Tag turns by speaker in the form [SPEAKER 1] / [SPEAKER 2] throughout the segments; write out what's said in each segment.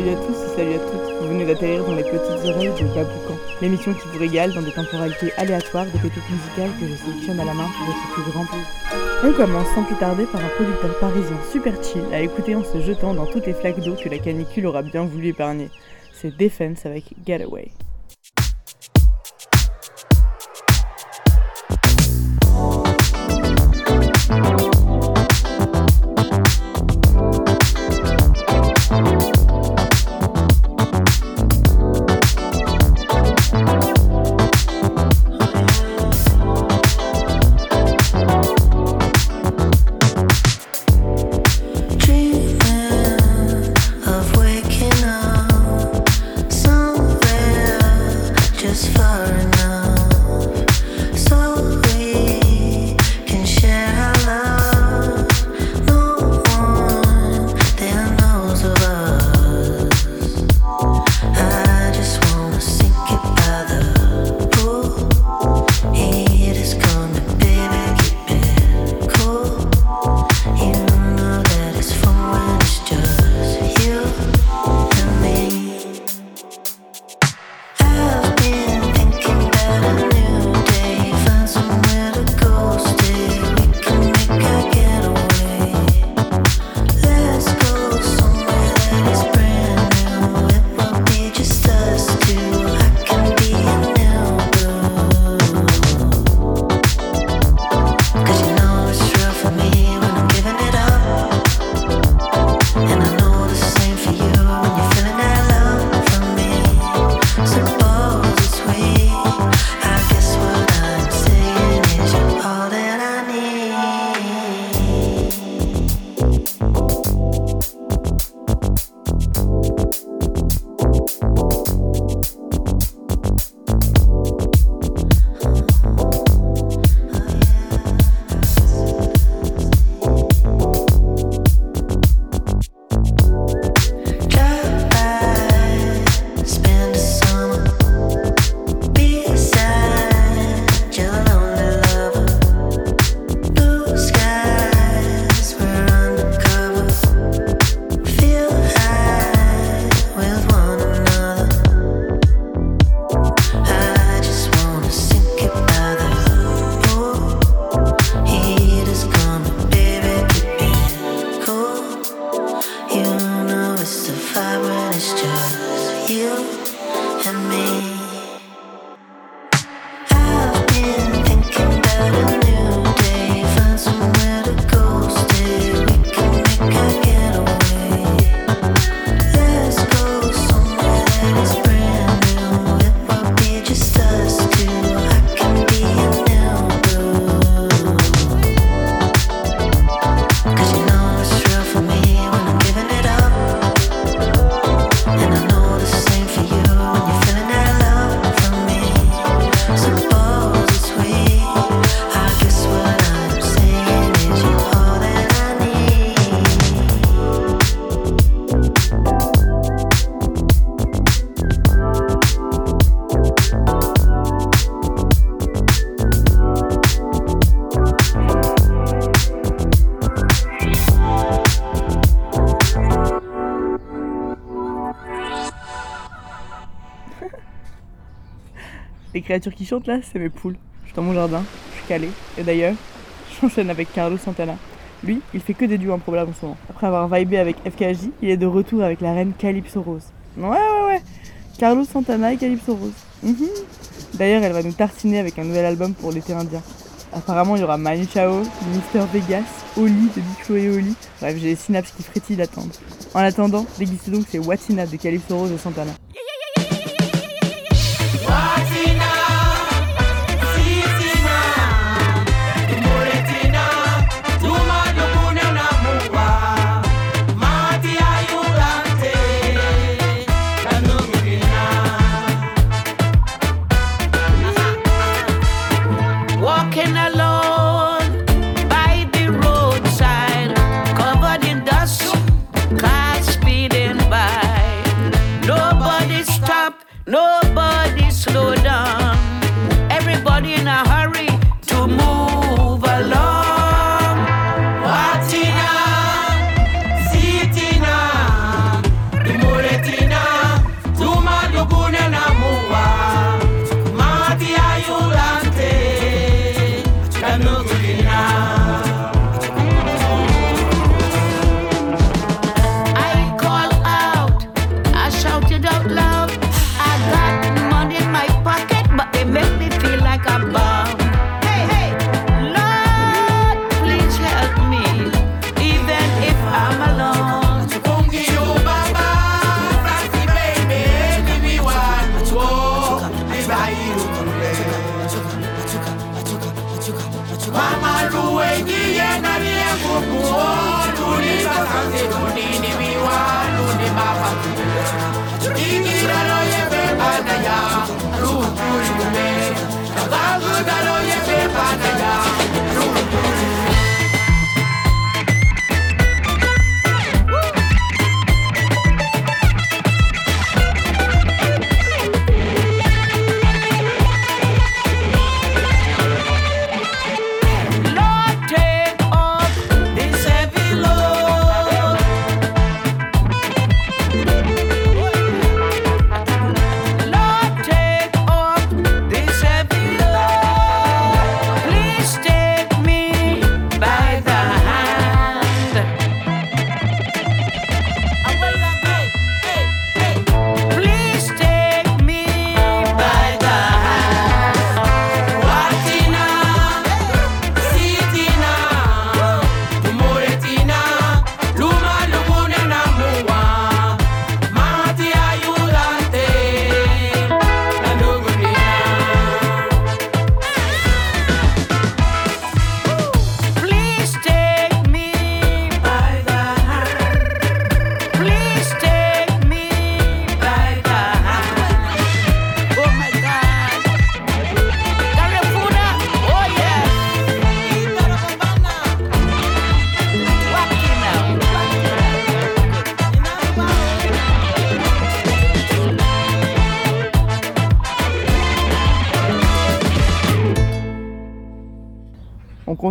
[SPEAKER 1] Salut à tous et salut à toutes. Vous venez d'atterrir dans les petites oreilles de Baboucan, l'émission qui vous régale dans des temporalités aléatoires des pépites musicales que je sélectionne à la main pour votre plus grand plaisir. On commence sans plus tarder par un producteur parisien super chill à écouter en se jetant dans toutes les flaques d'eau que la canicule aura bien voulu épargner. C'est Defense avec Getaway. Créatures qui chantent là, c'est mes poules. Je suis dans mon jardin, je suis calé. Et d'ailleurs, j'enchaîne avec Carlos Santana. Lui, il fait que des duos improbables en ce moment. Après avoir vibé avec FKJ, il est de retour avec la reine Calypso Rose. Ouais, ouais, ouais. Carlos Santana et Calypso Rose. Mhm. D'ailleurs, elle va nous tartiner avec un nouvel album pour l'été indien. Apparemment, il y aura Manu Chao, Mister Vegas, Oli de Big et Oli. Bref, j'ai les synapses qui frétillent d'attendre. En attendant, dégustez donc c'est Watina de Calypso Rose et Santana.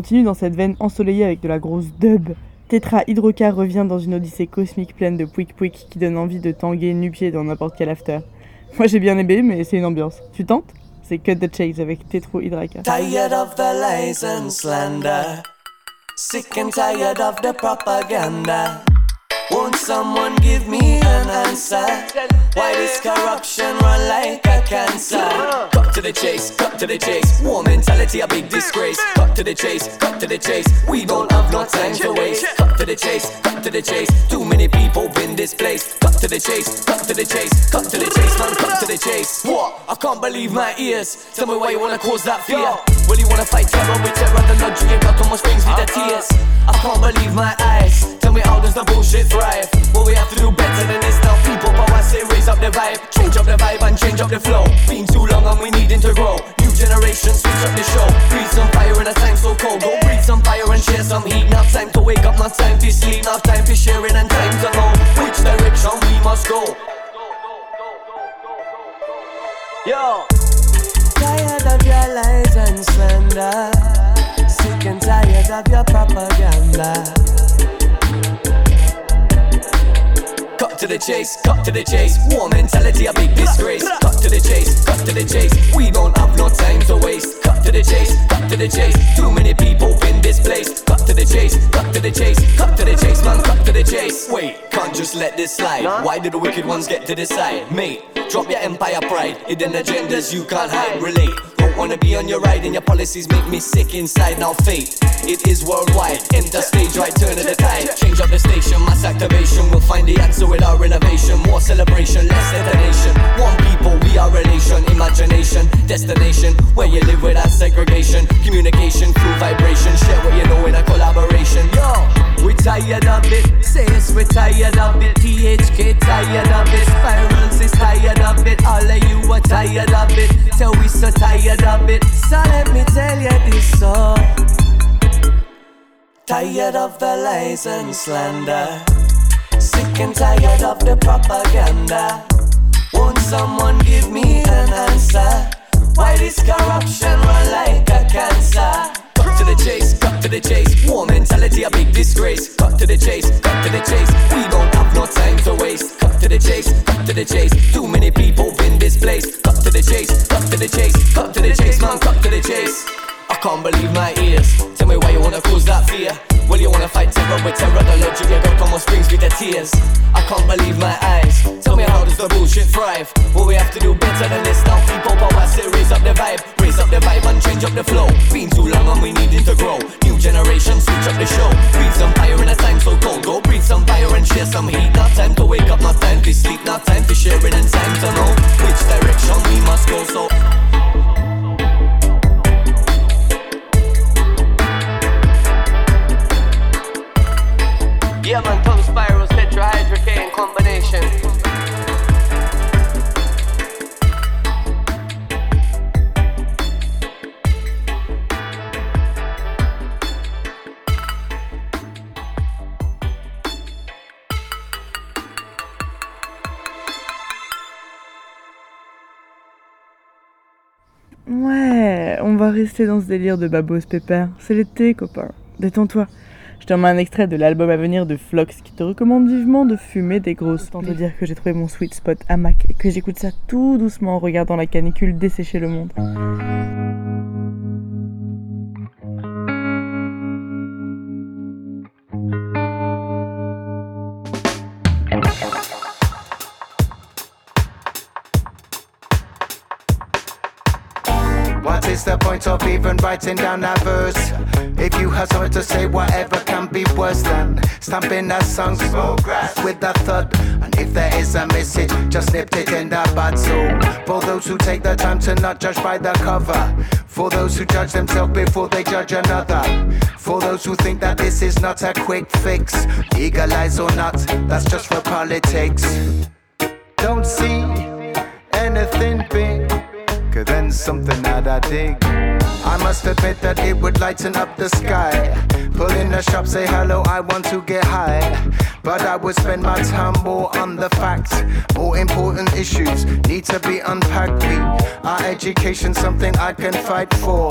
[SPEAKER 2] Continue dans cette veine ensoleillée avec de la grosse dub. Tetra Hydrocar revient dans une odyssée cosmique pleine de pouic pouic qui donne envie de tanguer nu-pied dans n'importe quel after. Moi j'ai bien aimé, mais c'est une ambiance. Tu tentes? C'est Cut the Chase avec Tetro Hydraka.
[SPEAKER 3] Tired of the and. Sick and tired of the propaganda. Won't someone give me an answer? Why this corruption run like a cancer?
[SPEAKER 4] Cut to the chase, cut to the chase. War mentality, a big disgrace. Cut to the chase, cut to the chase. We don't have no time to waste. Cut to the chase, cut to the chase. Too many people been displaced. Cut to the chase, cut to the chase, cut to the chase, man, cut to the chase. What? I can't believe my ears. Tell me why you wanna cause that fear. Well, you wanna fight terror with terror, the nudge you got almost brings me the tears. I can't believe my eyes. Tell me how does the bullshit thrive? Well, we have to do better than this now. People power say raise up the vibe, change up the vibe and change up the flow. Been too long and we needing to grow. New generation, switch up the show. Breathe some fire in a time so cold. Go breathe some fire and share some heat. Now time to wake up, not time to sleep. Now time for sharing and time to know which direction we must go.
[SPEAKER 3] Yo. Tired of your lies and slander. Sick and tired of your propaganda.
[SPEAKER 4] To the chase, cut to the chase. War mentality, a big disgrace. Cut to the chase, cut to the chase. We don't have no time to waste. Cut to the chase, cut to the chase. Too many people been displaced. Cut to the chase, cut to the chase, cut to the chase, man, cut to the chase. Wait, can't just let this slide. Why do the wicked ones get to decide? Mate, drop your empire pride. Hidden agendas you can't hide. Relate. Don't wanna be on your ride and your policies make me sick inside. Now fate, it is worldwide. Enter stage right, turn of the tide. Change up the station, mass activation. We'll find the answer with our innovation. More celebration, less detonation. One people, we are relation, imagination, destination. Where you live without segregation. Communication through vibration. Share what you know in a collaboration.
[SPEAKER 3] Yo, we tired of it. Say yes, we tired of it. THK tired of it. Spirals is tired of it. All of you are tired of it. Tell we so tired of it. So let me tell you this so. Tired of the lies and slander. Sick and tired of the propaganda. Won't someone give me an answer? Why this corruption run like a cancer?
[SPEAKER 4] Cut to the chase, cut to the chase. War mentality, a big disgrace. Cut to the chase, cut to the chase. We don't have no time to waste. Cut to the chase, cut to the chase. Too many people been displaced. Cut to the chase, cut to the chase, cut to the chase, man, cut to the chase. I can't believe my ears. Tell me why you wanna cause that fear. Well, you wanna fight terror with terror, the logic you got almost brings me to tears. I can't believe my eyes. Tell me how does the bullshit thrive? Well, we have to do better than this now. People power say raise up the vibe, raise up the vibe and change up the flow. Been too long and we needing to grow. New generation, switch up the show. Breathe some fire in a time so cold. Go breathe some fire and share some heat. Not time to wake up, not time to sleep, not time to sharing and time to know which direction we must go. So.
[SPEAKER 3] Yeah, man, tongue spirals, tetrahydrocane combination.
[SPEAKER 2] Ouais, on va rester dans ce délire de Babos Pépère. C'est l'été, copain. Détends-toi. Je te remets un extrait de l'album à venir de Flox qui te recommande vivement de fumer des grosses. Autant te dire que j'ai trouvé mon sweet spot hamac et que j'écoute ça tout doucement en regardant la canicule dessécher le monde.
[SPEAKER 5] Point of even writing down that verse? If you have something to say, whatever can be worse than stamping that song with a thud. And if there is a message, just snipped it in the bud. So, for those who take the time to not judge by the cover, for those who judge themselves before they judge another, for those who think that this is not a quick fix, legalize or not, that's just for politics. Don't see anything big than something that I dig. I must admit that it would lighten up the sky. Pull in the shop, say hello, I want to get high. But I would spend my time more on the facts. More important issues need to be unpacked. Our education, something I can fight for.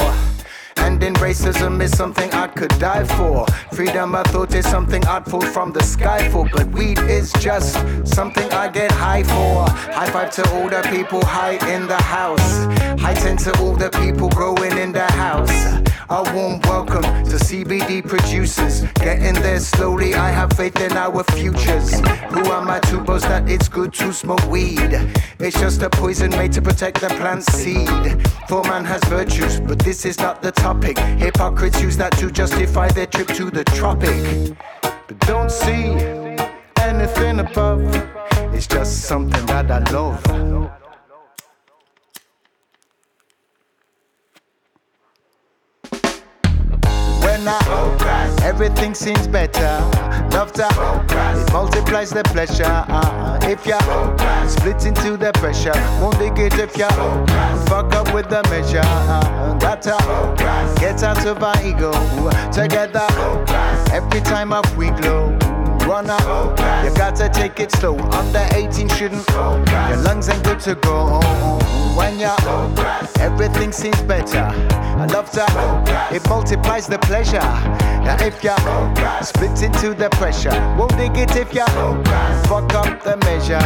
[SPEAKER 5] Ending racism is something I could die for. Freedom I thought is something I'd fall from the sky for. But weed is just something I get high for. High five to all the people high in the house. High ten to all the people growing in the house. A warm welcome to CBD producers. Getting there slowly, I have faith in our futures. Who am I to boast that it's good to smoke weed? It's just a poison made to protect the plant seed. For man has virtues, but this is not the topic. Hypocrites use that to justify their trip to the tropic. But don't see anything above, it's just something that I love. Now. Everything seems better. Love to it multiplies the pleasure. Uh, if you split into the pressure, won't dig it if you fuck up with the measure. Uh, gotta Focus. get out of our ego together. Every time off we glow runner. You gotta take it slow. Under 18 shouldn't. Your lungs ain't good to go. When you everything seems better. I love that. It multiplies the pleasure. Now if you split into the pressure, won't dig it if you fuck up the measure?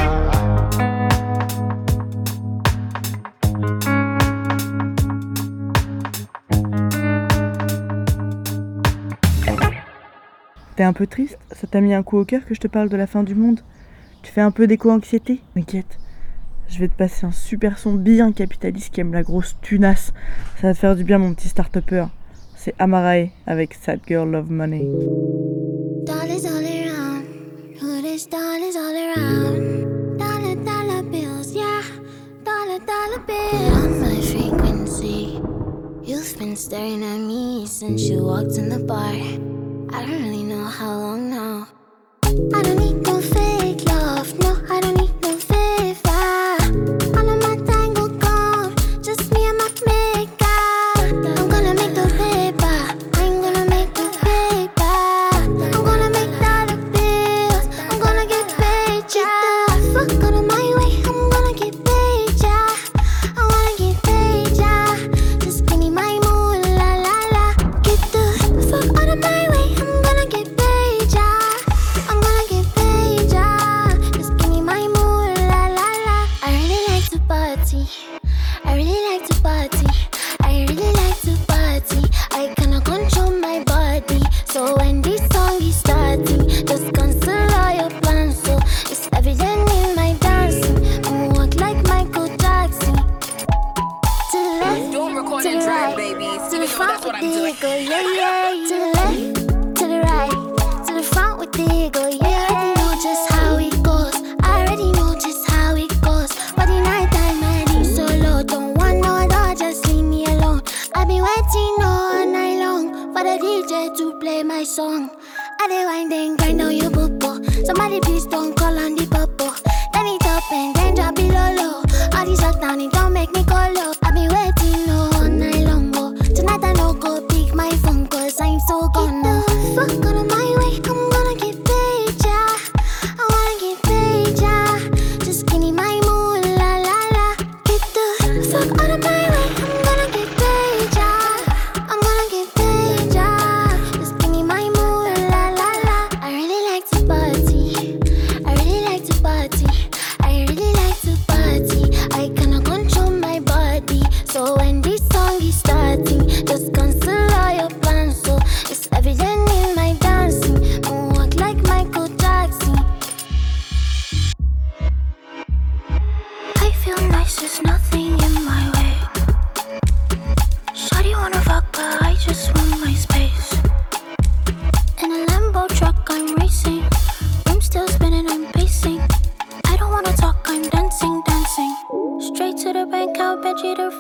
[SPEAKER 6] T'es un peu triste? Ça t'a mis un coup au cœur que je te parle de la fin du monde? Tu fais un peu d'éco-anxiété? T'inquiète. Je vais te passer un super son bien capitaliste qui aime la grosse tunasse. Ça va te faire du bien, mon petit start-upper. C'est Amarae avec Sad Girl Love Money. You've been staring at me since you walked in the. I don't really know how long now. Yeah, yeah. To the left, to the right, to the front with the ego, yeah. I already know just how it goes. I already know just how it goes. But the night time, I need solo. Don't want no other, just leave me alone. I've been waiting all night long for the DJ to play my song. I dey wind and grind on your bubble. Somebody please don't call on the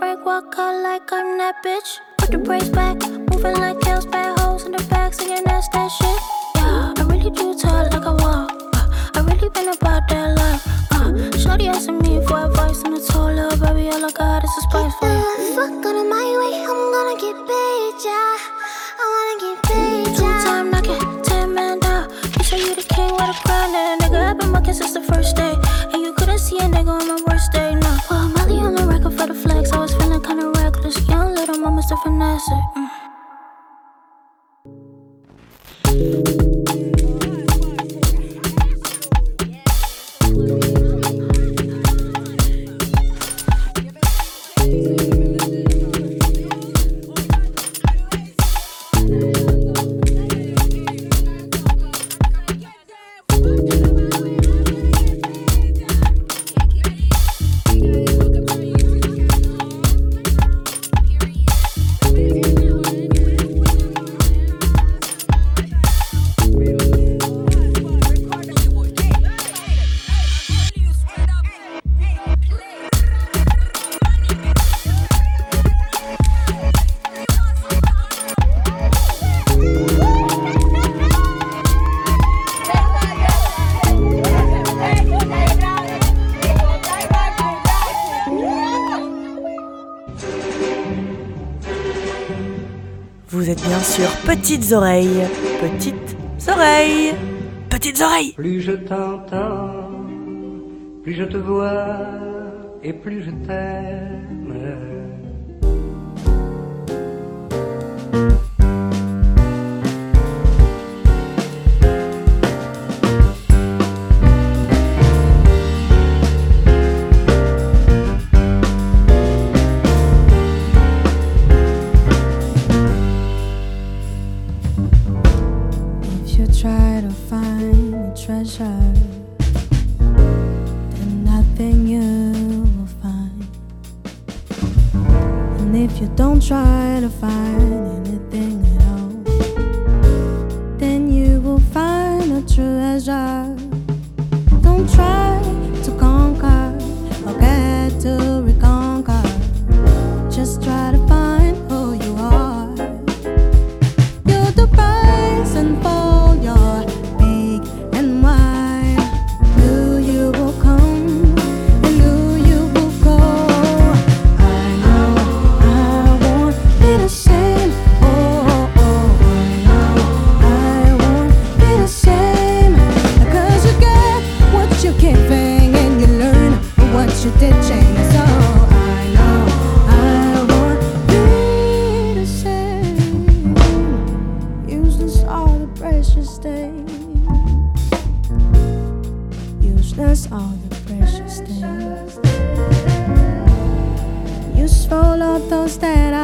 [SPEAKER 6] Frank walk out like I'm that bitch. Put the brakes back, moving like Kels, bad hoes in the back, singing that's that shit. Yeah, I really do talk like I walk. Uh, I really been about that life. Uh, Shorty asking me for advice, and I told her, baby, all I got is a spice for you. Fuck of my way, I'm gonna get paid, yeah. I wanna get paid, Two time knocking, ten man down. You say you the king with a crown, and nigga I've been mucking since the first day. And you couldn't see a nigga on my worst day, no. Well, Molly on the finesse it. Mm.
[SPEAKER 7] Êtes bien sûr Petites Oreilles. Petites Oreilles. Petites Oreilles.
[SPEAKER 8] Plus je t'entends, plus je te vois et plus je t'aime.
[SPEAKER 9] Try to find precious things. Useless all the precious things. Useful all those that are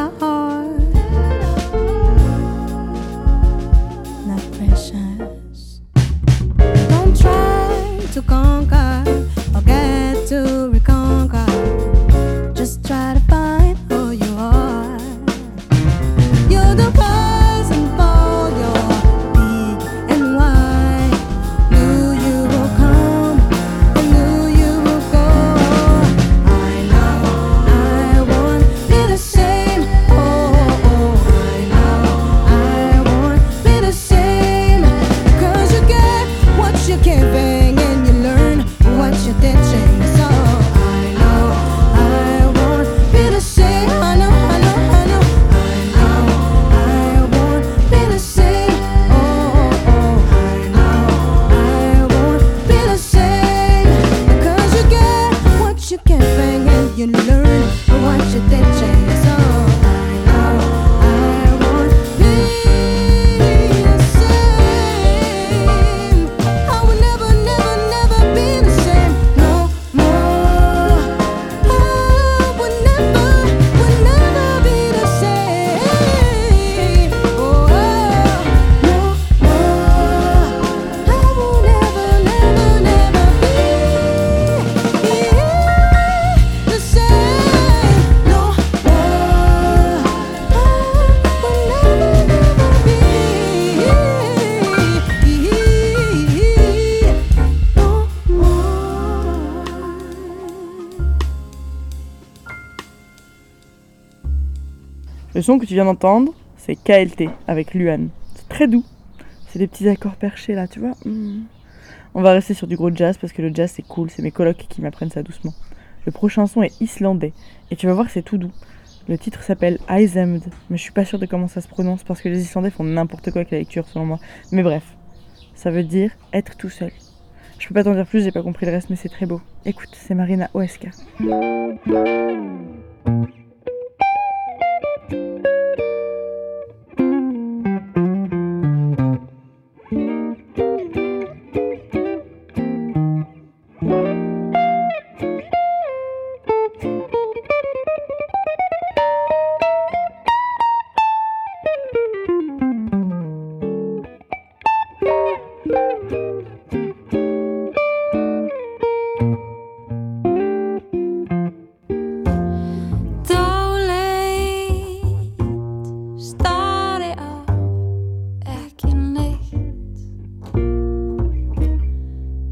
[SPEAKER 2] son que tu viens d'entendre, c'est KLT avec Luan. C'est très doux. C'est des petits accords perchés là, tu vois. Mm. On va rester sur du gros jazz parce que le jazz c'est cool, c'est mes colocs qui m'apprennent ça doucement. Le prochain son est islandais et tu vas voir c'est tout doux. Le titre s'appelle Isemd, mais je suis pas sûre de comment ça se prononce parce que les Islandais font n'importe quoi avec la lecture selon moi. Mais bref, ça veut dire être tout seul. Je peux pas t'en dire plus, j'ai pas compris le reste, mais c'est très beau. Écoute, c'est Marina Oeska.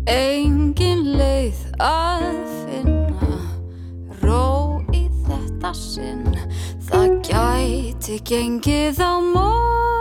[SPEAKER 9] Engin leið að finna ró í þetta sinn. Það gæti gengið á morgun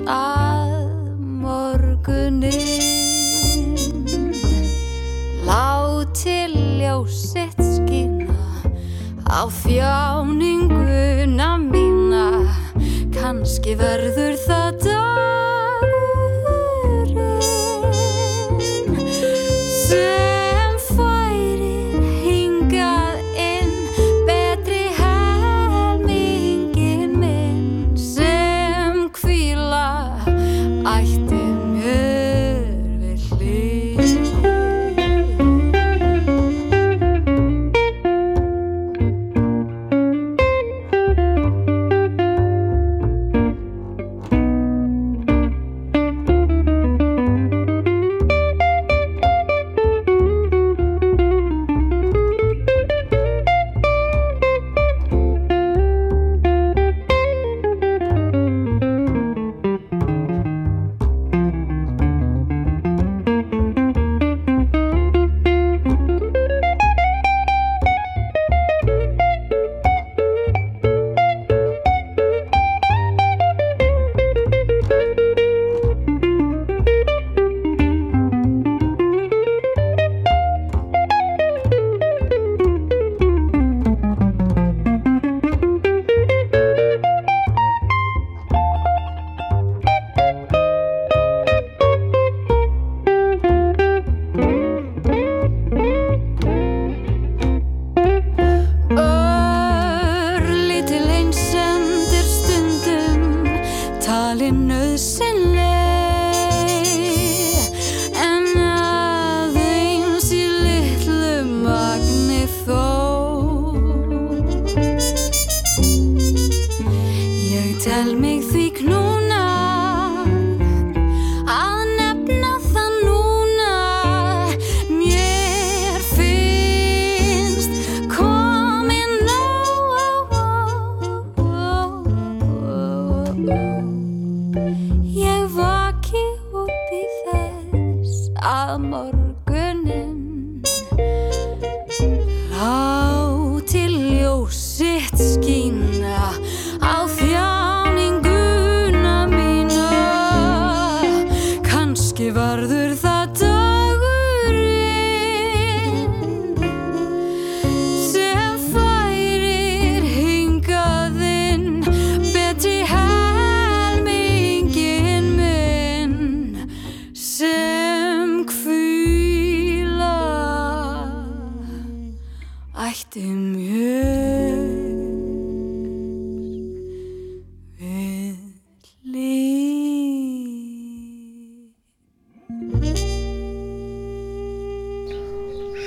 [SPEAKER 9] að
[SPEAKER 10] morgunin. Láti ljósitt skína á þjáninguna mína. Kannski verður það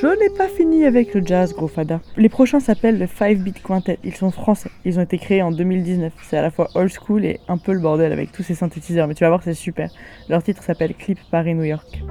[SPEAKER 2] Je n'ai pas fini avec le jazz, gros fada. Les prochains s'appellent le 5 Beat Quintet. Ils sont français. Ils ont été créés en 2019. C'est à la fois old school et un peu le bordel avec tous ces synthétiseurs. Mais tu vas voir, c'est super. Leur titre s'appelle Clip Paris-New York.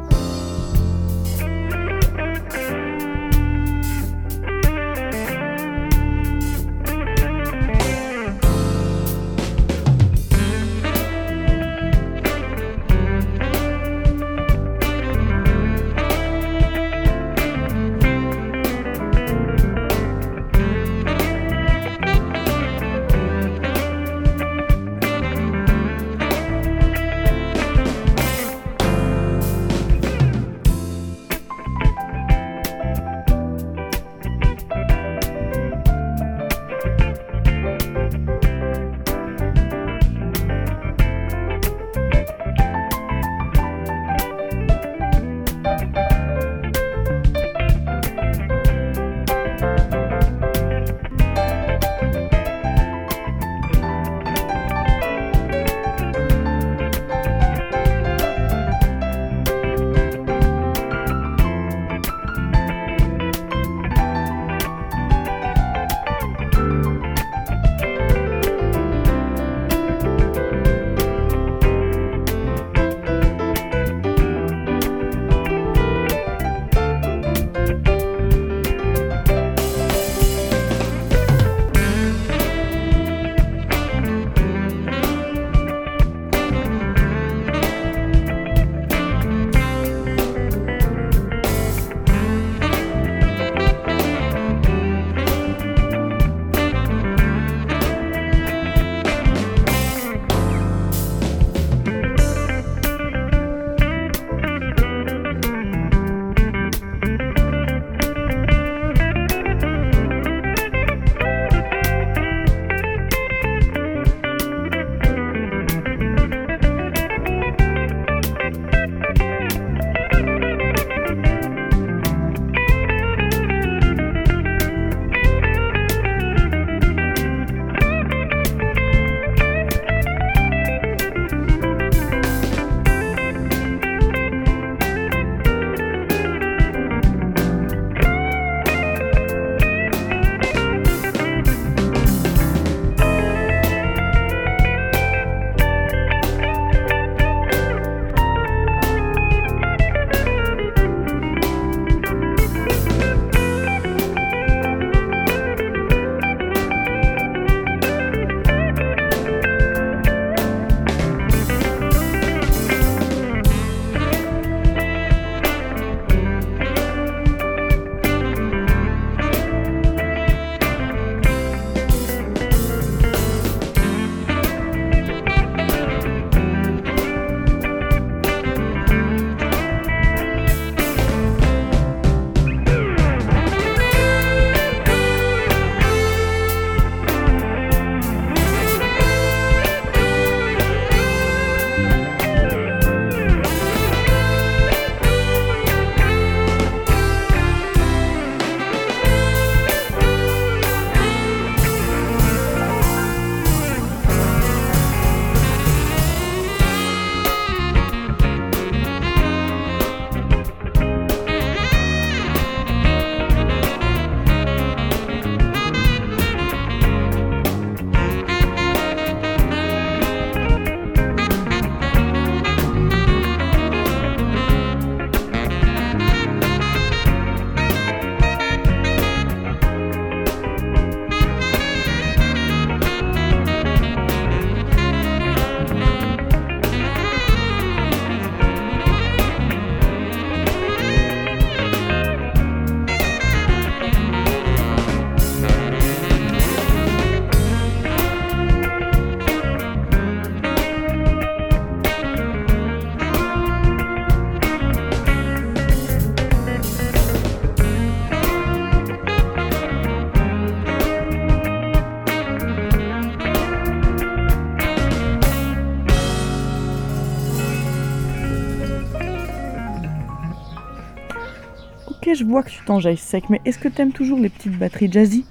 [SPEAKER 11] Je vois que tu t'enjailles sec, mais est-ce que t'aimes toujours les petites batteries jazzy?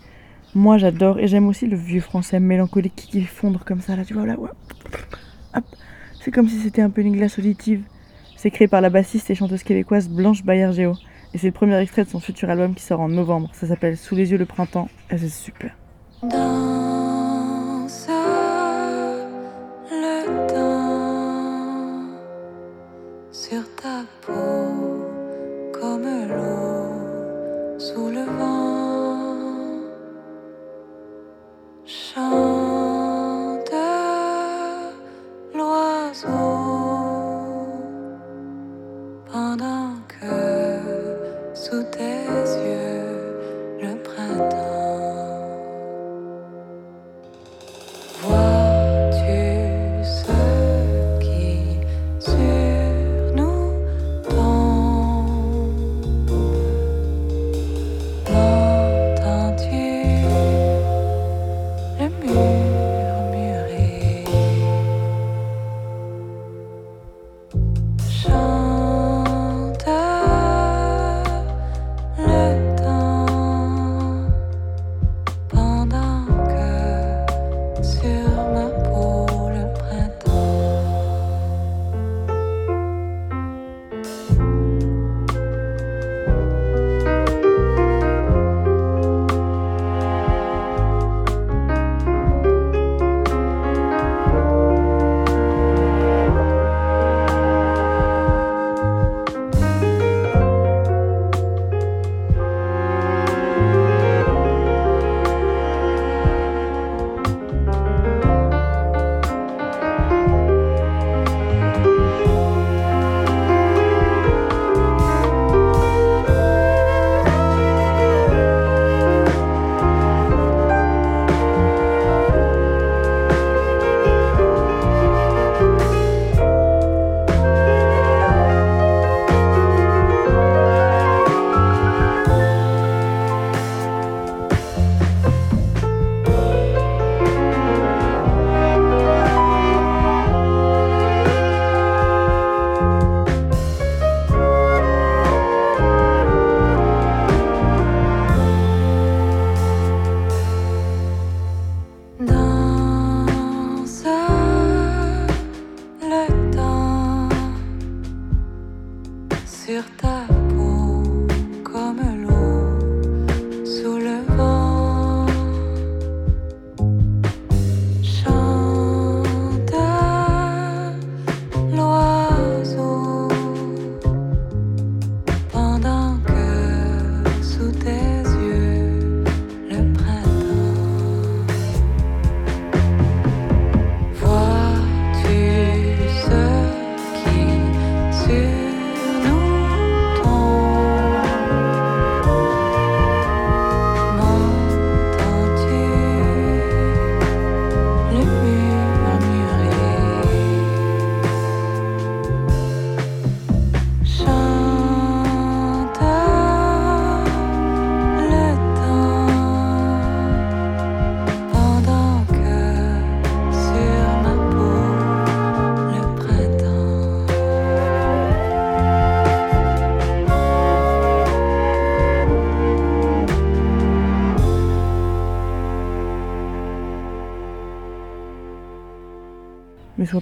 [SPEAKER 11] Moi j'adore et j'aime aussi le vieux français mélancolique qui fondre comme ça là, tu vois là. C'est comme si c'était un peu une glace auditive. C'est créé par la bassiste et chanteuse québécoise Blanche Bayer-Géo. Et c'est le premier extrait de son futur album qui sort en novembre. Ça s'appelle Sous les yeux le printemps et c'est super.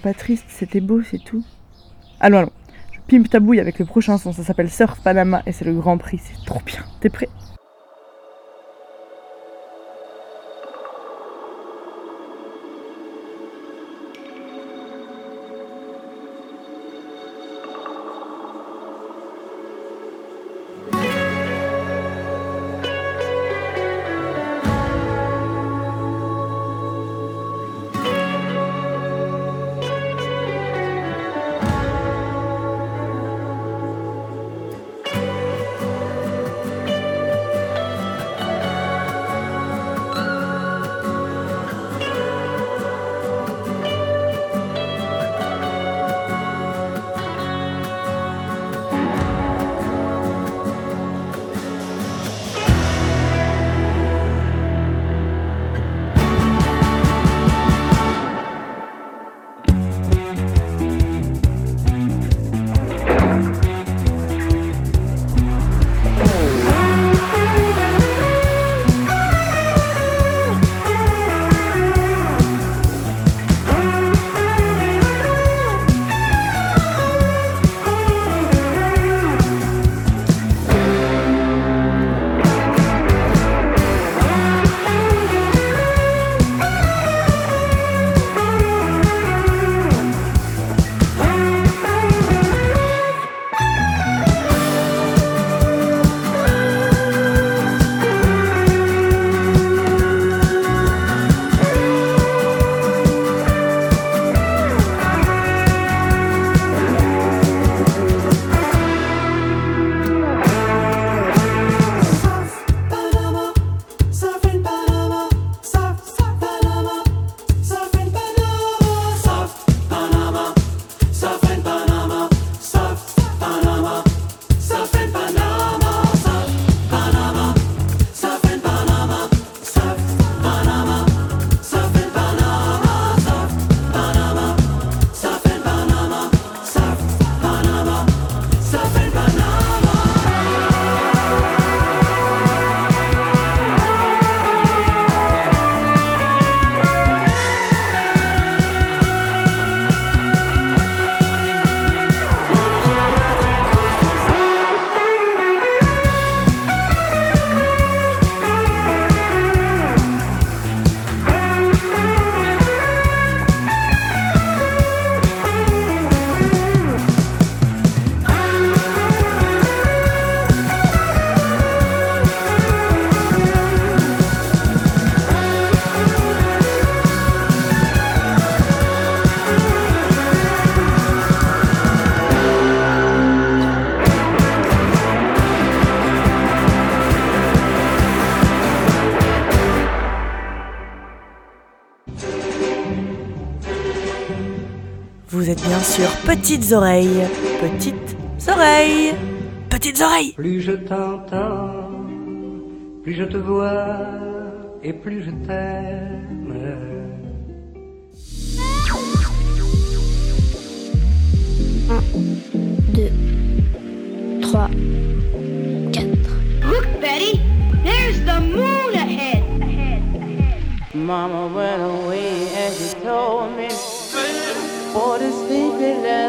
[SPEAKER 11] Pas triste, c'était beau, c'est tout. Allons, allons. Je pimpe ta bouille avec le prochain son, ça s'appelle Surf Panama et c'est le grand prix, c'est trop bien. T'es prêt?
[SPEAKER 7] Sûr Petites Oreilles. Petites Oreilles. Petites Oreilles.
[SPEAKER 8] Plus je t'entends, plus je te vois et plus je t'aime.
[SPEAKER 12] deux, trois, quatre.
[SPEAKER 13] Look, Betty, there's the moon ahead.
[SPEAKER 14] Mama went away the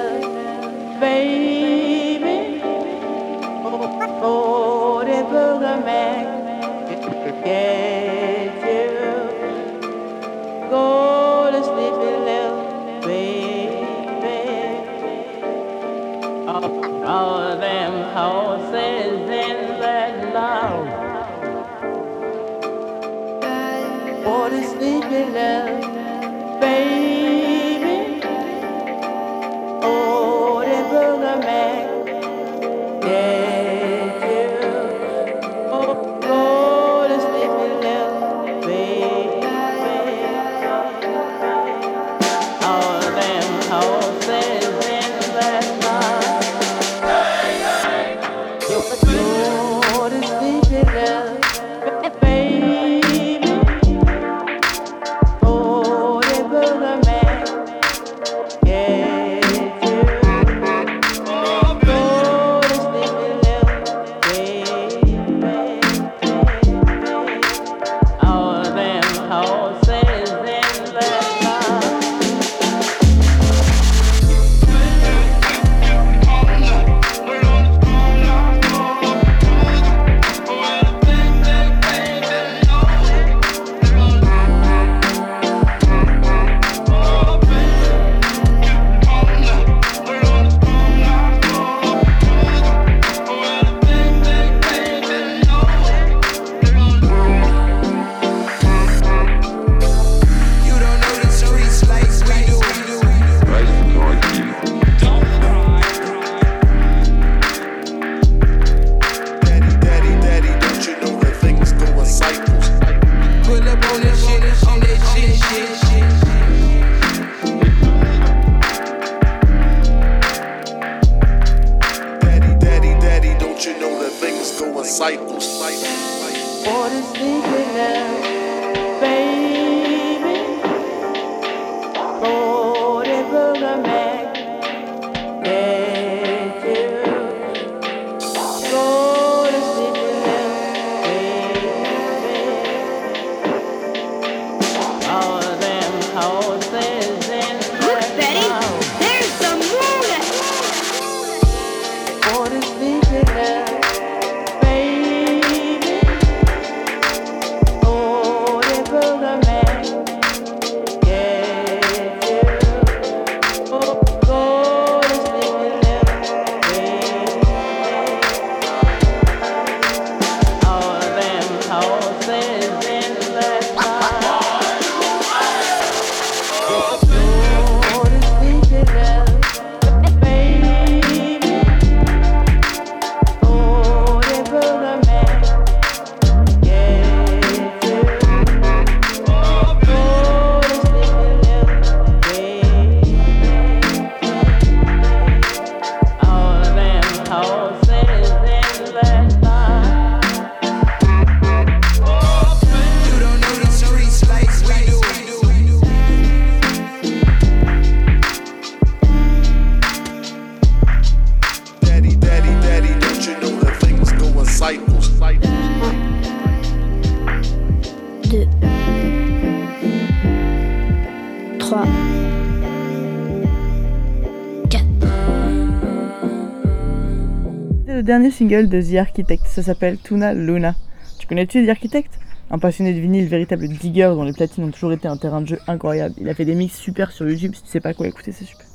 [SPEAKER 2] single de The Architect, ça s'appelle Tuna Luna. Tu connais-tu The Architect? Un passionné de vinyle, véritable digger dont les platines ont toujours été un terrain de jeu incroyable. Il a fait des mix super sur YouTube, si tu sais pas quoi écouter, c'est super.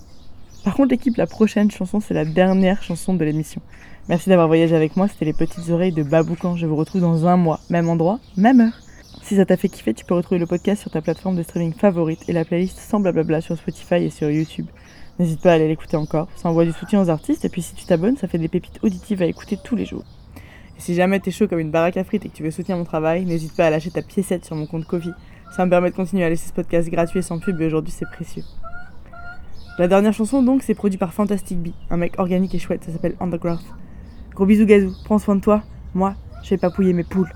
[SPEAKER 2] Par contre, l'équipe, la prochaine chanson, c'est la dernière chanson de l'émission. Merci d'avoir voyagé avec moi, c'était les petites oreilles de Baboucan. Je vous retrouve dans un mois, même endroit, même heure. Si ça t'a fait kiffer, tu peux retrouver le podcast sur ta plateforme de streaming favorite et la playlist sans blablabla sur Spotify et sur YouTube. N'hésite pas à aller l'écouter encore, ça envoie du soutien aux artistes et puis si tu t'abonnes, ça fait des pépites auditives à écouter tous les jours. Et si jamais t'es chaud comme une baraque à frites et que tu veux soutenir mon travail, n'hésite pas à lâcher ta piécette sur mon compte Kofi. Ça me permet de continuer à laisser ce podcast gratuit et sans pub et aujourd'hui c'est précieux. La dernière chanson donc c'est produit par Fantastic Bee, un mec organique et chouette, ça s'appelle Underground. Gros bisous Gazou, prends soin de toi, moi je vais papouiller mes poules.